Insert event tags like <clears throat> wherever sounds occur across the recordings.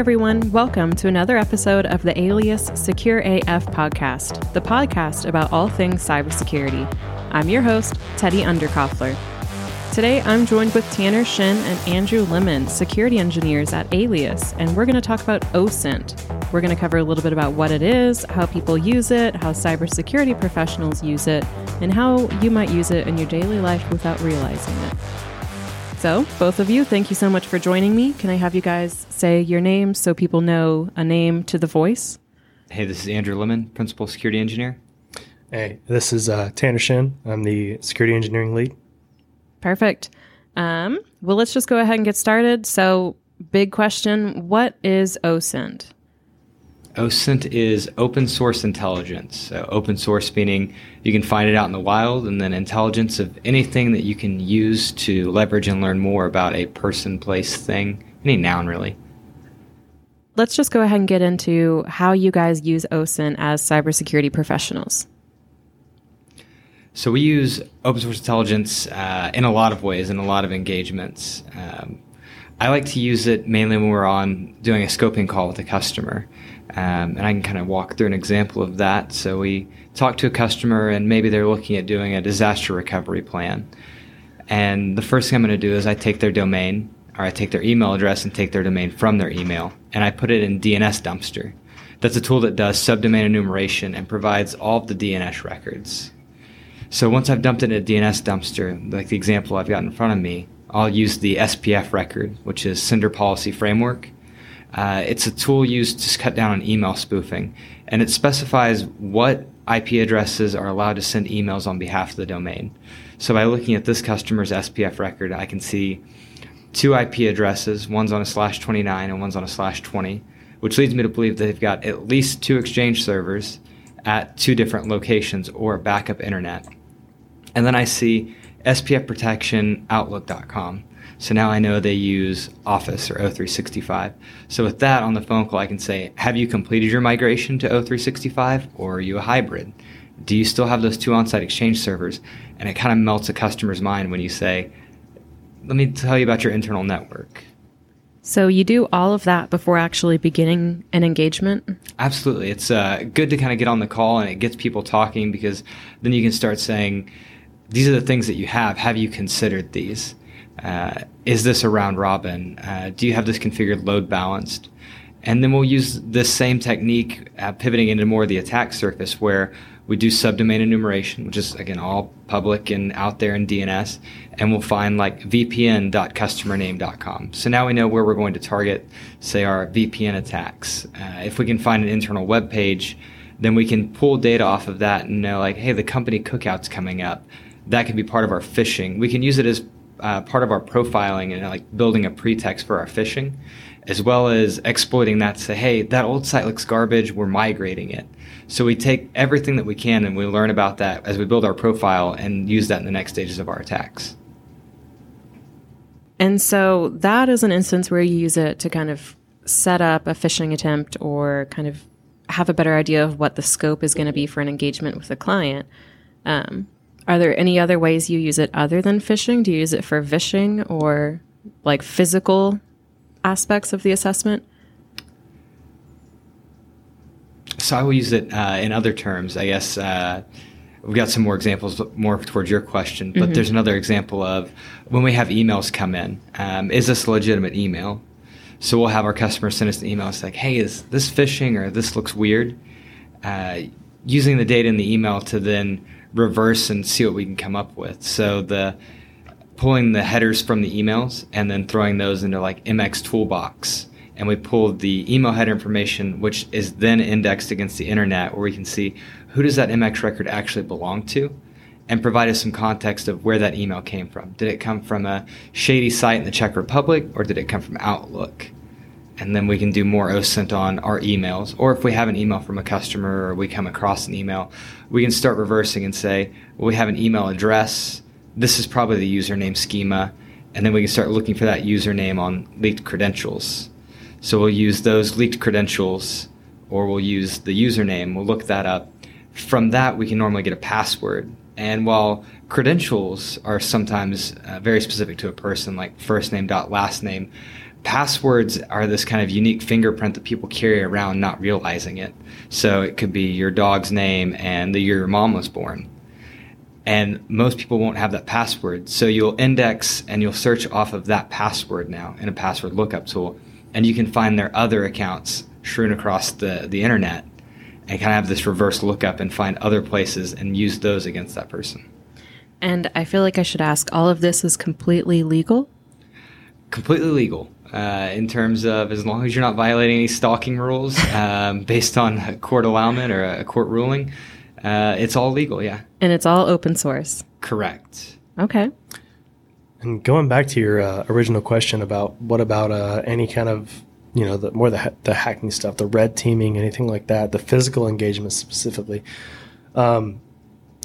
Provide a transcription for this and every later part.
everyone. Welcome to another episode of the Alias Secure AF podcast, the podcast about all things cybersecurity. I'm your host, Teddy Underkoffler. Today, I'm joined with Tanner Shin and Andrew Lemon, security engineers at Alias, and we're going to talk about OSINT. We're going to cover a little bit about what it is, how people use it, how cybersecurity professionals use it, and how you might use it in your daily life without realizing it. So, both of you, thank you so much for joining me. Can I have you guys say your names so people know a name to the voice? Hey, this is Andrew Lemon, Principal Security Engineer. Hey, this is uh, Tanner Shin. I'm the Security Engineering Lead. Perfect. Um, well, let's just go ahead and get started. So, big question What is OSINT? OSINT is open source intelligence. So open source meaning you can find it out in the wild, and then intelligence of anything that you can use to leverage and learn more about a person, place, thing, any noun really. Let's just go ahead and get into how you guys use OSINT as cybersecurity professionals. So we use open source intelligence uh, in a lot of ways, in a lot of engagements. Um, I like to use it mainly when we're on doing a scoping call with a customer. Um, and I can kind of walk through an example of that. So we talk to a customer, and maybe they're looking at doing a disaster recovery plan. And the first thing I'm going to do is I take their domain, or I take their email address and take their domain from their email, and I put it in DNS Dumpster. That's a tool that does subdomain enumeration and provides all of the DNS records. So once I've dumped it in a DNS dumpster, like the example I've got in front of me, I'll use the SPF record, which is Sender Policy Framework uh, it's a tool used to cut down on email spoofing, and it specifies what IP addresses are allowed to send emails on behalf of the domain. So by looking at this customer's SPF record, I can see two IP addresses, one's on a slash 29 and one's on a slash 20, which leads me to believe they've got at least two Exchange servers at two different locations or backup internet. And then I see SPF protection outlook.com. So now I know they use Office or O365. So with that on the phone call, I can say, have you completed your migration to O365 or are you a hybrid? Do you still have those two on-site Exchange servers? And it kind of melts a customer's mind when you say, let me tell you about your internal network. So you do all of that before actually beginning an engagement? Absolutely. It's uh, good to kind of get on the call and it gets people talking because then you can start saying, these are the things that you have. Have you considered these? Uh, is this a round robin? Uh, do you have this configured load balanced? And then we'll use this same technique, uh, pivoting into more of the attack surface, where we do subdomain enumeration, which is again all public and out there in DNS, and we'll find like vpn.customername.com. So now we know where we're going to target, say, our VPN attacks. Uh, if we can find an internal web page, then we can pull data off of that and know, like, hey, the company cookout's coming up. That can be part of our phishing. We can use it as uh, part of our profiling and like building a pretext for our phishing, as well as exploiting that to say, hey, that old site looks garbage, we're migrating it. So we take everything that we can and we learn about that as we build our profile and use that in the next stages of our attacks. And so that is an instance where you use it to kind of set up a phishing attempt or kind of have a better idea of what the scope is going to be for an engagement with a client. Um, are there any other ways you use it other than phishing? Do you use it for vishing or like physical aspects of the assessment? So I will use it uh, in other terms. I guess uh, we've got some more examples more towards your question, but mm-hmm. there's another example of when we have emails come in. Um, is this a legitimate email? So we'll have our customer send us an email. It's like, hey, is this phishing or this looks weird? Uh, using the data in the email to then reverse and see what we can come up with. So the pulling the headers from the emails and then throwing those into like MX Toolbox. And we pulled the email header information, which is then indexed against the internet, where we can see who does that MX record actually belong to, and provide us some context of where that email came from. Did it come from a shady site in the Czech Republic, or did it come from Outlook? And then we can do more OSINT on our emails. Or if we have an email from a customer or we come across an email, we can start reversing and say, well, we have an email address. This is probably the username schema. And then we can start looking for that username on leaked credentials. So we'll use those leaked credentials or we'll use the username. We'll look that up. From that, we can normally get a password. And while credentials are sometimes uh, very specific to a person, like first name dot last name, passwords are this kind of unique fingerprint that people carry around not realizing it. So it could be your dog's name and the year your mom was born. And most people won't have that password. So you'll index and you'll search off of that password now in a password lookup tool. And you can find their other accounts strewn across the, the internet and kind of have this reverse lookup and find other places and use those against that person. And I feel like I should ask all of this is completely legal? Completely legal. Uh, in terms of as long as you're not violating any stalking rules <laughs> um, based on a court allowment or a court ruling, uh, it's all legal, yeah. And it's all open source. Correct. Okay. And going back to your uh, original question about what about uh, any kind of you know the more the ha- the hacking stuff, the red teaming, anything like that, the physical engagement specifically. Um,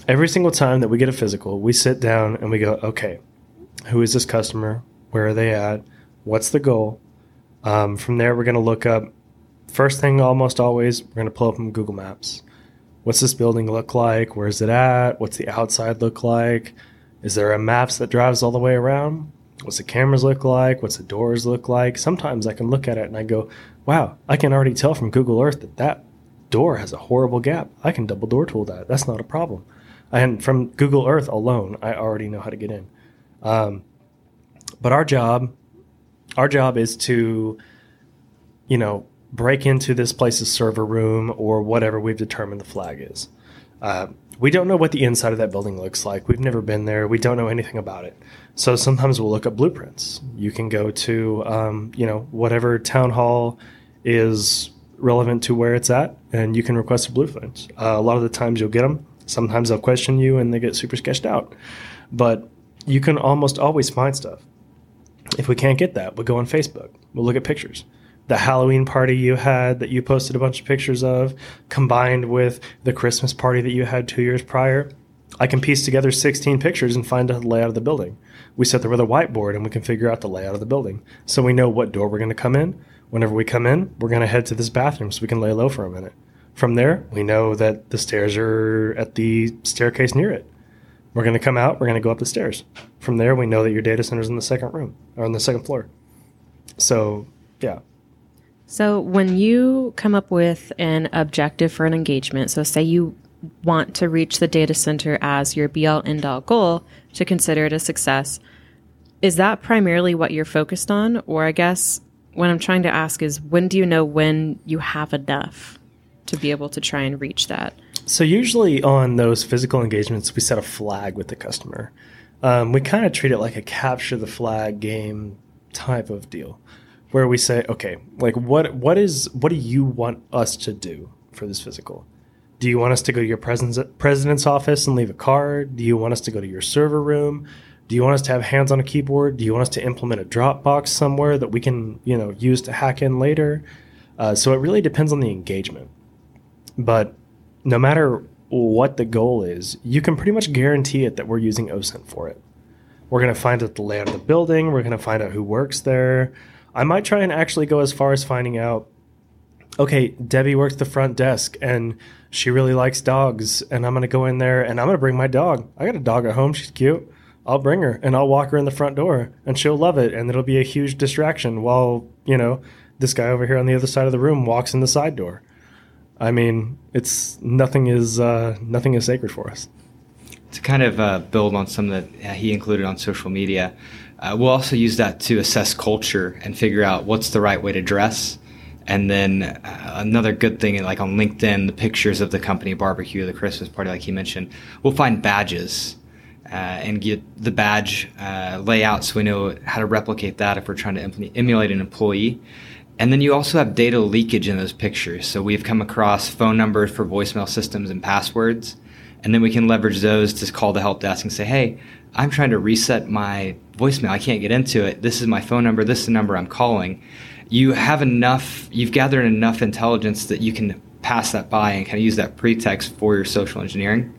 every single time that we get a physical, we sit down and we go, okay, who is this customer? Where are they at? What's the goal? Um, from there, we're going to look up. First thing, almost always, we're going to pull up from Google Maps. What's this building look like? Where's it at? What's the outside look like? Is there a maps that drives all the way around? What's the cameras look like? What's the doors look like? Sometimes I can look at it and I go, wow, I can already tell from Google Earth that that door has a horrible gap. I can double door tool that. That's not a problem. And from Google Earth alone, I already know how to get in. Um, but our job our job is to, you know, break into this place's server room or whatever we've determined the flag is. Uh, we don't know what the inside of that building looks like. We've never been there. We don't know anything about it. So sometimes we'll look up blueprints. You can go to, um, you know, whatever town hall is relevant to where it's at, and you can request a blueprint. Uh, a lot of the times you'll get them. Sometimes they'll question you and they get super sketched out. But you can almost always find stuff. If we can't get that, we'll go on Facebook. We'll look at pictures. The Halloween party you had that you posted a bunch of pictures of, combined with the Christmas party that you had two years prior, I can piece together 16 pictures and find a layout of the building. We sit there with a whiteboard and we can figure out the layout of the building. So we know what door we're going to come in. Whenever we come in, we're going to head to this bathroom so we can lay low for a minute. From there, we know that the stairs are at the staircase near it. We're going to come out, we're going to go up the stairs. From there, we know that your data center is in the second room or on the second floor. So, yeah. So, when you come up with an objective for an engagement, so say you want to reach the data center as your be all end all goal to consider it a success, is that primarily what you're focused on? Or I guess what I'm trying to ask is when do you know when you have enough to be able to try and reach that? So usually on those physical engagements, we set a flag with the customer. Um, we kind of treat it like a capture the flag game type of deal, where we say, okay, like what what is what do you want us to do for this physical? Do you want us to go to your president's, president's office and leave a card? Do you want us to go to your server room? Do you want us to have hands on a keyboard? Do you want us to implement a drop box somewhere that we can, you know, use to hack in later? Uh, so it really depends on the engagement. But no matter what the goal is, you can pretty much guarantee it that we're using OSINT for it. We're going to find out the layout of the building. We're going to find out who works there. I might try and actually go as far as finding out okay, Debbie works the front desk and she really likes dogs. And I'm going to go in there and I'm going to bring my dog. I got a dog at home. She's cute. I'll bring her and I'll walk her in the front door and she'll love it. And it'll be a huge distraction while, you know, this guy over here on the other side of the room walks in the side door. I mean, it's nothing is uh, nothing is sacred for us. To kind of uh, build on some that uh, he included on social media, uh, we'll also use that to assess culture and figure out what's the right way to dress. And then uh, another good thing, like on LinkedIn, the pictures of the company barbecue, the Christmas party, like he mentioned, we'll find badges uh, and get the badge layout so we know how to replicate that if we're trying to emulate an employee. And then you also have data leakage in those pictures. So we've come across phone numbers for voicemail systems and passwords. And then we can leverage those to call the help desk and say, hey, I'm trying to reset my voicemail. I can't get into it. This is my phone number. This is the number I'm calling. You have enough, you've gathered enough intelligence that you can pass that by and kind of use that pretext for your social engineering.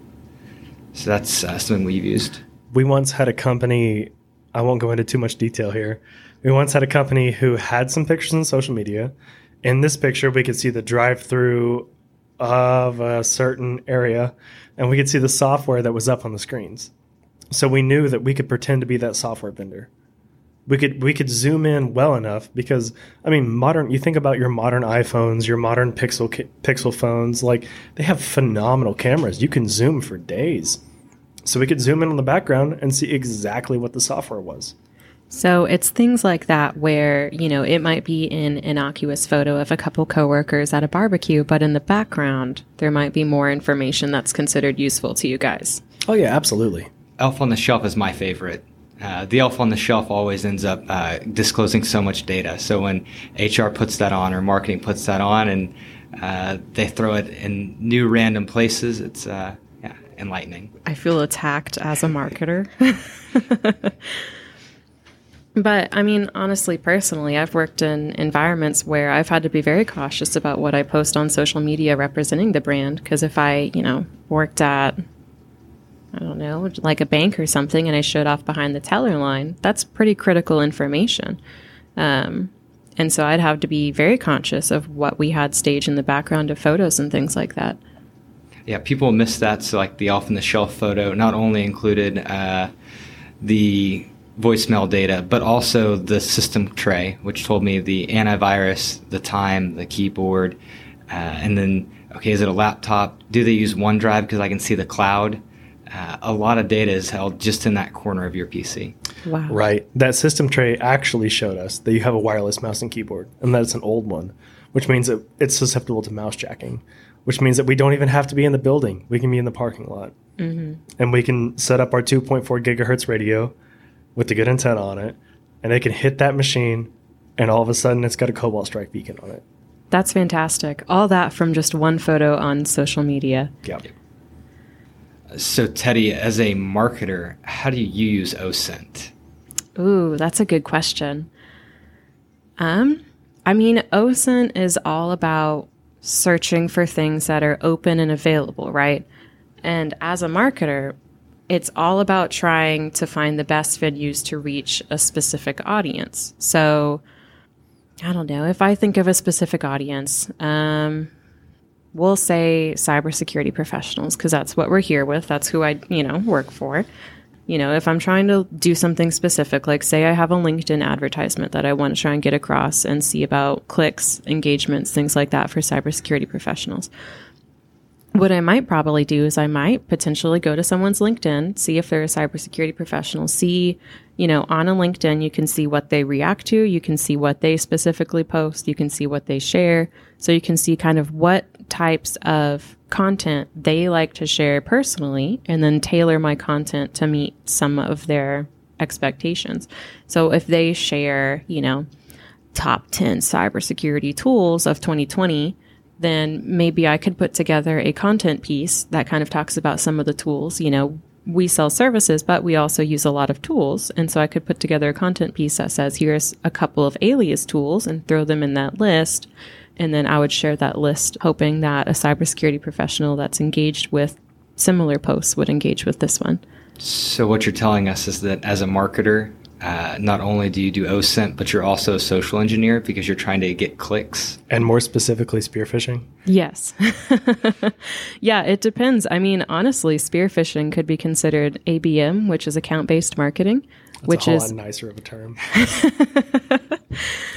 So that's uh, something we've used. We once had a company, I won't go into too much detail here, we once had a company who had some pictures on social media. In this picture, we could see the drive through of a certain area, and we could see the software that was up on the screens. So we knew that we could pretend to be that software vendor. we could we could zoom in well enough because I mean modern you think about your modern iPhones, your modern Pixel Pixel phones, like they have phenomenal cameras. You can zoom for days. So we could zoom in on the background and see exactly what the software was. So it's things like that where, you know, it might be an innocuous photo of a couple coworkers at a barbecue, but in the background, there might be more information that's considered useful to you guys. Oh, yeah, absolutely. Elf on the Shelf is my favorite. Uh, the elf on the shelf always ends up uh, disclosing so much data. So when HR puts that on or marketing puts that on and uh, they throw it in new random places, it's uh, yeah, enlightening. I feel attacked as a marketer. <laughs> But I mean, honestly, personally, I've worked in environments where I've had to be very cautious about what I post on social media representing the brand. Because if I, you know, worked at, I don't know, like a bank or something, and I showed off behind the teller line, that's pretty critical information. Um, and so I'd have to be very conscious of what we had staged in the background of photos and things like that. Yeah, people miss that. So, like the off the shelf photo not only included uh, the voicemail data, but also the system tray, which told me the antivirus, the time, the keyboard, uh, and then okay, is it a laptop? Do they use OneDrive because I can see the cloud? Uh, a lot of data is held just in that corner of your PC. Wow. Right. That system tray actually showed us that you have a wireless mouse and keyboard, and that it's an old one, which means that it's susceptible to mouse jacking, which means that we don't even have to be in the building. We can be in the parking lot. Mm-hmm. And we can set up our 2.4 gigahertz radio with the good antenna on it, and it can hit that machine, and all of a sudden it's got a Cobalt Strike beacon on it. That's fantastic. All that from just one photo on social media. Yeah. So, Teddy, as a marketer, how do you use OSINT? Ooh, that's a good question. Um, I mean, OSINT is all about searching for things that are open and available, right? And as a marketer, it's all about trying to find the best venues to reach a specific audience. So, I don't know. If I think of a specific audience, um, we'll say cybersecurity professionals because that's what we're here with. That's who I, you know, work for. You know, if I'm trying to do something specific, like say I have a LinkedIn advertisement that I want to try and get across and see about clicks, engagements, things like that for cybersecurity professionals what I might probably do is I might potentially go to someone's LinkedIn, see if they're a cybersecurity professional, see, you know, on a LinkedIn, you can see what they react to, you can see what they specifically post, you can see what they share. So you can see kind of what types of content they like to share personally, and then tailor my content to meet some of their expectations. So if they share, you know, top 10 cybersecurity tools of 2020, then maybe I could put together a content piece that kind of talks about some of the tools. You know, we sell services, but we also use a lot of tools. And so I could put together a content piece that says, here's a couple of alias tools and throw them in that list. And then I would share that list, hoping that a cybersecurity professional that's engaged with similar posts would engage with this one. So, what you're telling us is that as a marketer, uh, not only do you do OSINT, but you're also a social engineer because you're trying to get clicks. And more specifically, spear phishing? Yes. <laughs> yeah, it depends. I mean, honestly, spear phishing could be considered ABM, which is account based marketing, That's which is a lot nicer of a term. <laughs>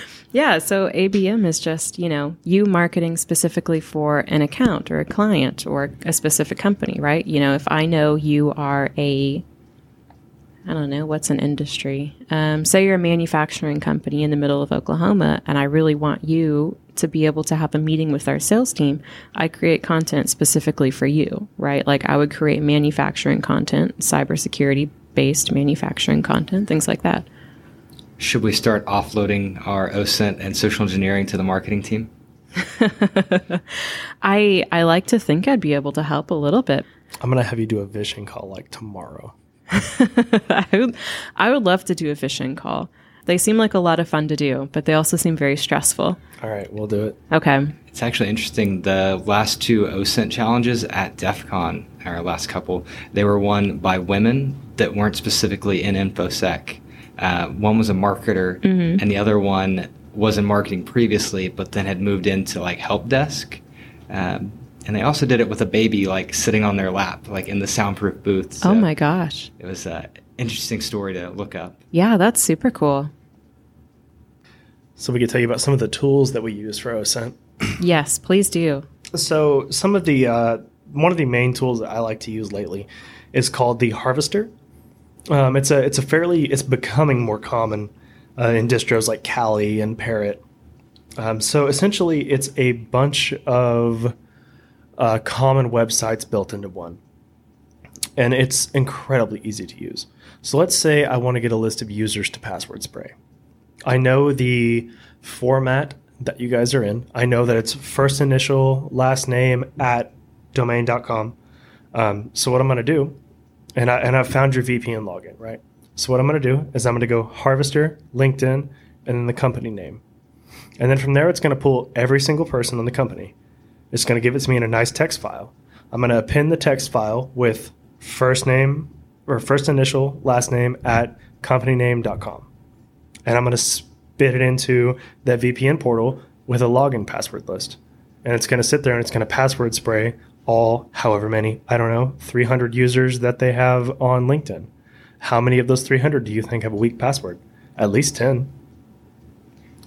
<laughs> yeah, so ABM is just, you know, you marketing specifically for an account or a client or a specific company, right? You know, if I know you are a I don't know, what's an industry? Um, say you're a manufacturing company in the middle of Oklahoma, and I really want you to be able to have a meeting with our sales team. I create content specifically for you, right? Like I would create manufacturing content, cybersecurity based manufacturing content, things like that. Should we start offloading our OSINT and social engineering to the marketing team? <laughs> I I like to think I'd be able to help a little bit. I'm gonna have you do a vishing call like tomorrow. <laughs> I would, I would love to do a phishing call. They seem like a lot of fun to do, but they also seem very stressful. All right, we'll do it. Okay. It's actually interesting. The last two OSINT challenges at DEF CON, our last couple, they were won by women that weren't specifically in InfoSec. Uh, one was a marketer, mm-hmm. and the other one was in marketing previously, but then had moved into like help desk. Um, and they also did it with a baby like sitting on their lap, like in the soundproof booth. So oh my gosh! It was an interesting story to look up. Yeah, that's super cool. so we could tell you about some of the tools that we use for OSINT. <clears throat> Yes, please do. So some of the uh, one of the main tools that I like to use lately is called theHarvester. Um, it's a it's a fairly it's becoming more common uh, in distros like Kali and Parrot. Um, so essentially, it's a bunch of uh, common websites built into one, and it's incredibly easy to use. So let's say I want to get a list of users to password spray. I know the format that you guys are in. I know that it's first initial, last name at domain.com. Um, so what I'm going to do, and I and I've found your VPN login, right? So what I'm going to do is I'm going to go Harvester, LinkedIn, and then the company name, and then from there it's going to pull every single person on the company. It's going to give it to me in a nice text file. I'm going to append the text file with first name or first initial, last name at companyname.com, and I'm going to spit it into that VPN portal with a login password list, and it's going to sit there and it's going to password spray all however many I don't know 300 users that they have on LinkedIn. How many of those 300 do you think have a weak password? At least 10.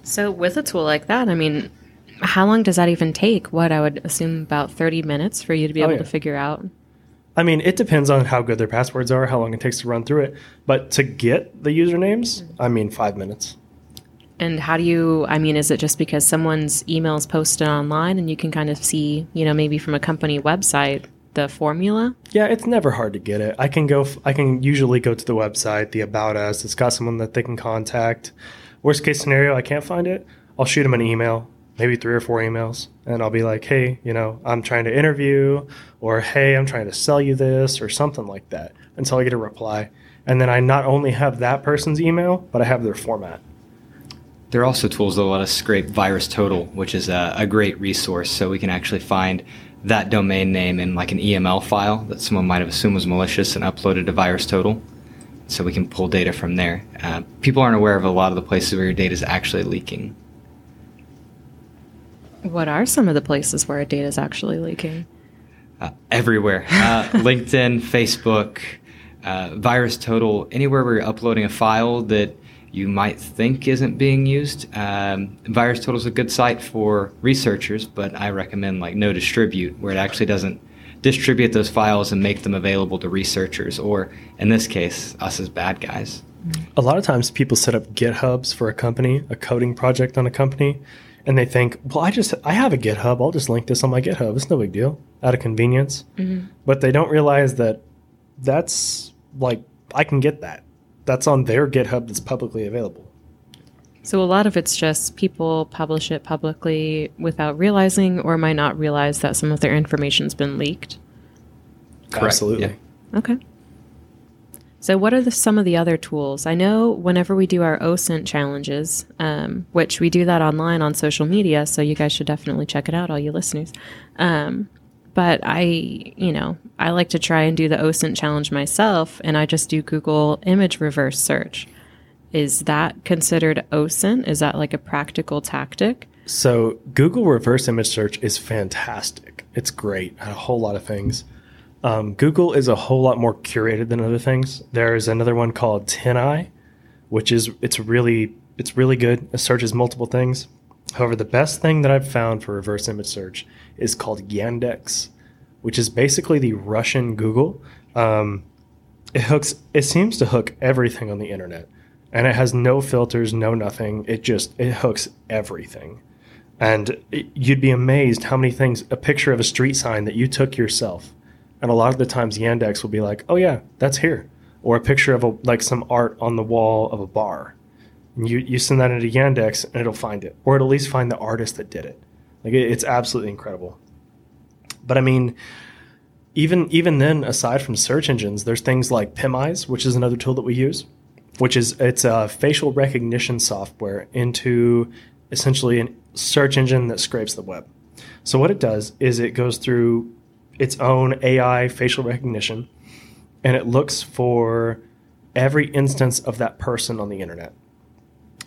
So, with a tool like that, I mean, how long does that even take? What I would assume about 30 minutes for you to be Oh, able yeah. to figure out. I mean, it depends on how good their passwords are, how long it takes to run through it. But to get the usernames, I mean, five minutes. And how do you, I mean, is it just because someone's email is posted online and you can kind of see, you know, maybe from a company website, the formula? Yeah, it's never hard to get it. I can go. I can usually go to the website, the about us. It's got someone that they can contact. Worst case scenario, I can't find it. I'll shoot them an email, maybe three or four emails, and I'll be like, "Hey, you know, I'm trying to interview," or "Hey, I'm trying to sell you this," or something like that, until I get a reply. And then I not only have that person's email, but I have their format. There are also tools that let us scrape VirusTotal, which is a, a great resource. So we can actually find that domain name in like an EML file that someone might have assumed was malicious and uploaded to VirusTotal. So we can pull data from there. Uh, people aren't aware of a lot of the places where your data is actually leaking. What are some of the places where our data is actually leaking? uh, everywhere uh, <laughs> linkedin facebook uh, VirusTotal anywhere where you're uploading a file that you might think isn't being used um, VirusTotal is a good site for researchers but i recommend like no distribute where it actually doesn't distribute those files and make them available to researchers or in this case us as bad guys A lot of times people set up GitHubs for a company, a coding project on a company, and they think, well, I just I have a GitHub. I'll just link this on my GitHub. It's no big deal, out of convenience. But they don't realize that that's like I can get that. That's on their GitHub that's publicly available. So a lot of it's just people publish it publicly without realizing or might not realize that some of their information's been leaked. Correct, Absolutely. yeah. Okay. So, what are the, some of the other tools? I know whenever we do our OSINT challenges, um, which we do that online on social media, so you guys should definitely check it out, all you listeners. Um, but I, you know, I like to try and do the OSINT challenge myself, and I just do Google image reverse search. Is that considered OSINT? Is that like a practical tactic? So Google reverse image search is fantastic. It's great at a whole lot of things. Um, Google is a whole lot more curated than other things. There's another one called TinEye, which is it's really it's really good. It searches multiple things. However, the best thing that I've found for reverse image search is called Yandex, which is basically the Russian Google. Um, it hooks. It seems to hook everything on the internet, and it has no filters, no nothing. It just it hooks everything, and it, you'd be amazed how many things. A picture of a street sign that you took yourself, and a lot of the times Yandex will be like, "Oh yeah, that's here," or a picture of a like some art on the wall of a bar. And you you send that into Yandex, and it'll find it, or at least find the artist that did it. Like it, it's absolutely incredible. But I mean, even even then, aside from search engines, there's things like PimEyes, which is another tool that we use, which is it's a facial recognition software into essentially a search engine that scrapes the web. So what it does is it goes through its own AI facial recognition, and it looks for every instance of that person on the internet.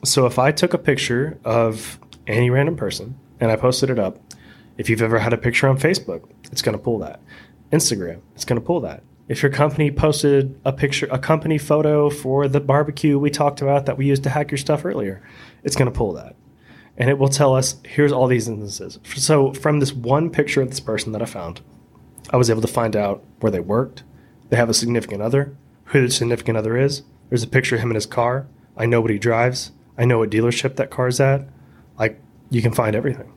So if I took a picture of any random person and I posted it up, if you've ever had a picture on Facebook, it's going to pull that. Instagram, it's going to pull that. If your company posted a picture, a company photo for the barbecue we talked about that we used to hack your stuff earlier, it's going to pull that. and it will tell us here's all these instances. So from this one picture of this person that I found, I was able to find out where they worked. They have a significant other, who the significant other is. There's a picture of him in his car. I know what he drives. I know what dealership that car's at. Like you can find everything.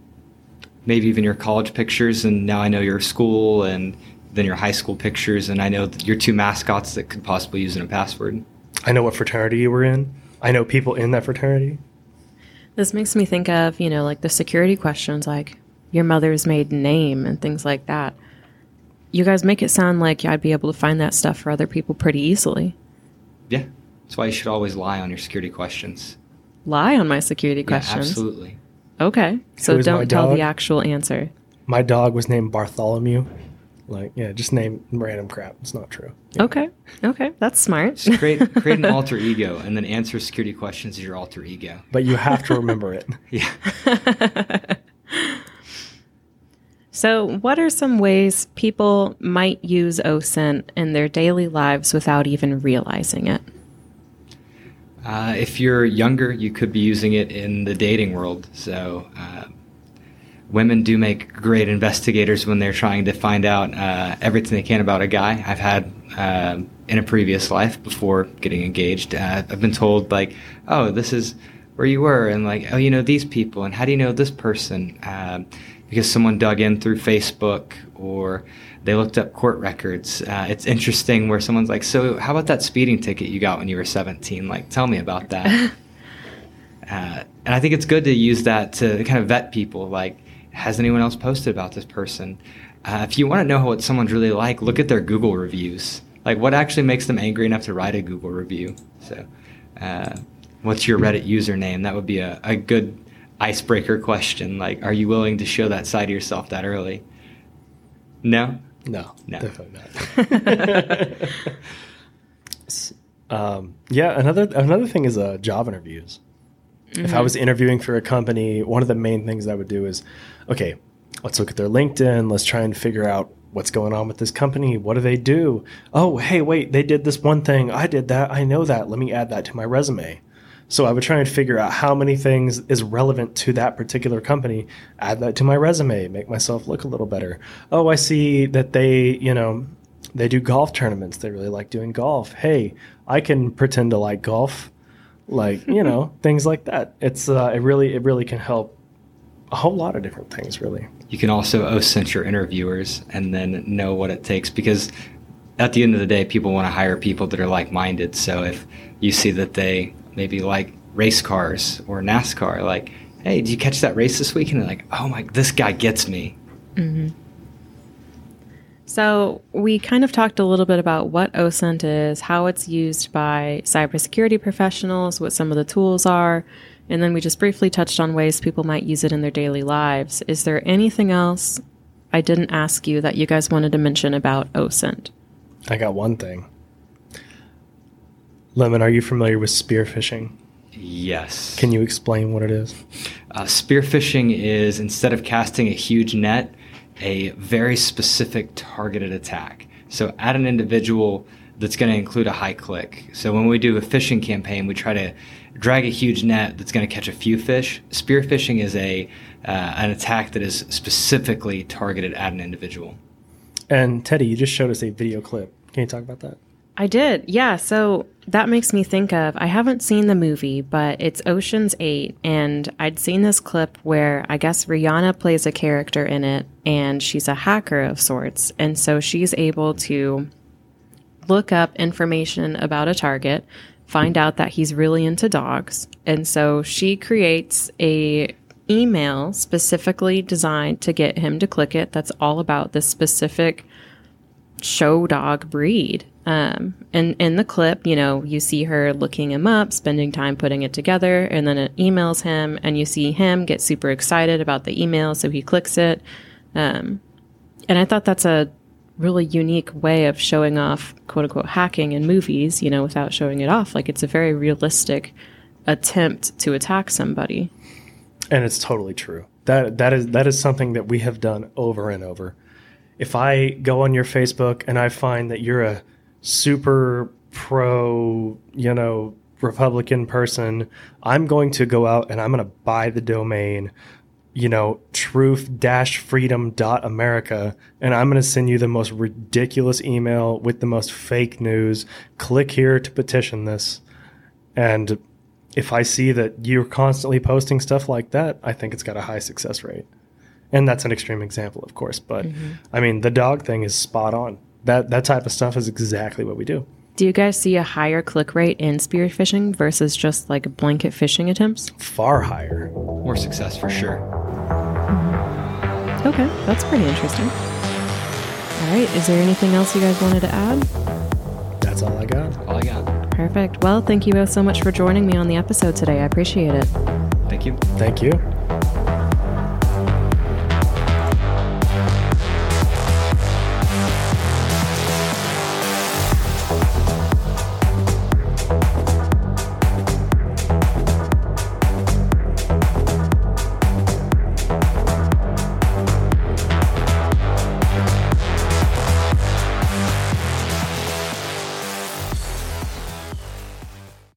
Maybe even your college pictures, and now I know your school and then your high school pictures, and I know your two mascots that could possibly use in a password. I know what fraternity you were in. I know people in that fraternity. This makes me think of, you know, like the security questions like your mother's maiden name and things like that. You guys make it sound like I'd be able to find that stuff for other people pretty easily. Yeah. That's why you should always lie on your security questions. Lie on my security Yeah, questions? absolutely. Okay. So Who is my don't tell dog? the actual answer. My dog was named Bartholomew. Like, yeah, just name random crap. It's not true. Okay. Okay. That's smart. Just create <laughs> create an alter ego and then answer security questions as your alter ego. But you have to remember it. <laughs> Yeah. <laughs> So, what are some ways people might use OSINT in their daily lives without even realizing it? Uh, if you're younger, you could be using it in the dating world. So, uh, women do make great investigators when they're trying to find out uh, everything they can about a guy. I've had uh, in a previous life before getting engaged. Uh, I've been told like, "Oh, this is where you were," and like, "Oh, you know these people," and how do you know this person? Because someone dug in through Facebook or they looked up court records. Uh, it's interesting where someone's like, "So, how about that speeding ticket you got when you were 17? Like, tell me about that." <laughs> uh, and I think it's good to use that to kind of vet people. Like, has anyone else posted about this person? Uh, if you want to know what someone's really like, look at their Google reviews. Like, what actually makes them angry enough to write a Google review? So, uh, what's your Reddit username? That would be a, a good icebreaker question. Like, are you willing to show that side of yourself that early? No? No, No. definitely not. <laughs> Um, yeah, another another thing is uh, job interviews. If I was interviewing for a company, one of the main things I would do is, okay, let's look at their LinkedIn. Let's try and figure out what's going on with this company. What do they do? Oh, hey, wait, they did this one thing. I did that. I know that. Let me add that to my resume. So I would try and figure out how many things is relevant to that particular company, add that to my resume, make myself look a little better. Oh, I see that they, you know, they do golf tournaments. They really like doing golf. Hey, I can pretend to like golf. Like, you know, <laughs> things like that. It's uh it really it really can help a whole lot of different things really. You can also OSINT your interviewers and then know what it takes because at the end of the day, people want to hire people that are like minded. So if you see that they maybe like race cars or NASCAR, like, hey, did you catch that race this week? And they're like, oh my, this guy gets me. Mm-hmm. So, we kind of talked a little bit about what OSINT is, how it's used by cybersecurity professionals, what some of the tools are, and then we just briefly touched on ways people might use it in their daily lives. Is there anything else I didn't ask you that you guys wanted to mention about OSINT? I got one thing. Lemon, are you familiar with spear phishing? Yes. Can you explain what it is? Uh, spearfishing is instead of casting a huge net, a very specific targeted attack. So at an individual that's going to include a high click. So when we do a phishing campaign, we try to drag a huge net that's going to catch a few fish. Spear phishing is a uh, an attack that is specifically targeted at an individual. And Teddy, you just showed us a video clip. Can you talk about that? I did. Yeah. So that makes me think of I haven't seen the movie, but it's Ocean's 8. And I'd seen this clip where I guess Rihanna plays a character in it and she's a hacker of sorts. And so she's able to look up information about a target, find out that he's really into dogs. And so she creates a email specifically designed to get him to click it that's all about this specific show dog breed. Um, and in the clip, you know, you see her looking him up, spending time putting it together, and then it emails him, and you see him get super excited about the email, so he clicks it. Um, and I thought that's a really unique way of showing off quote unquote hacking in movies, you know, without showing it off. Like it's a very realistic attempt to attack somebody. And it's totally true. That that is that is something that we have done over and over. If I go on your Facebook and I find that you're a super pro, you know, Republican person, I'm going to go out and I'm going to buy the domain, you know, truth freedom dot America, and I'm going to send you the most ridiculous email with the most fake news. Click here to petition this. And if I see that you're constantly posting stuff like that, I think it's got a high success rate. And that's an extreme example, of course. But mm-hmm. I mean, the dog thing is spot on. That that type of stuff is exactly what we do. Do you guys see a higher click rate in spear phishing versus just like blanket phishing attempts? Far higher. More success for sure. Okay, that's pretty interesting. All right, is there anything else you guys wanted to add? That's all I got. All I got. Perfect. Well, thank you both so much for joining me on the episode today. I appreciate it. Thank you. Thank you.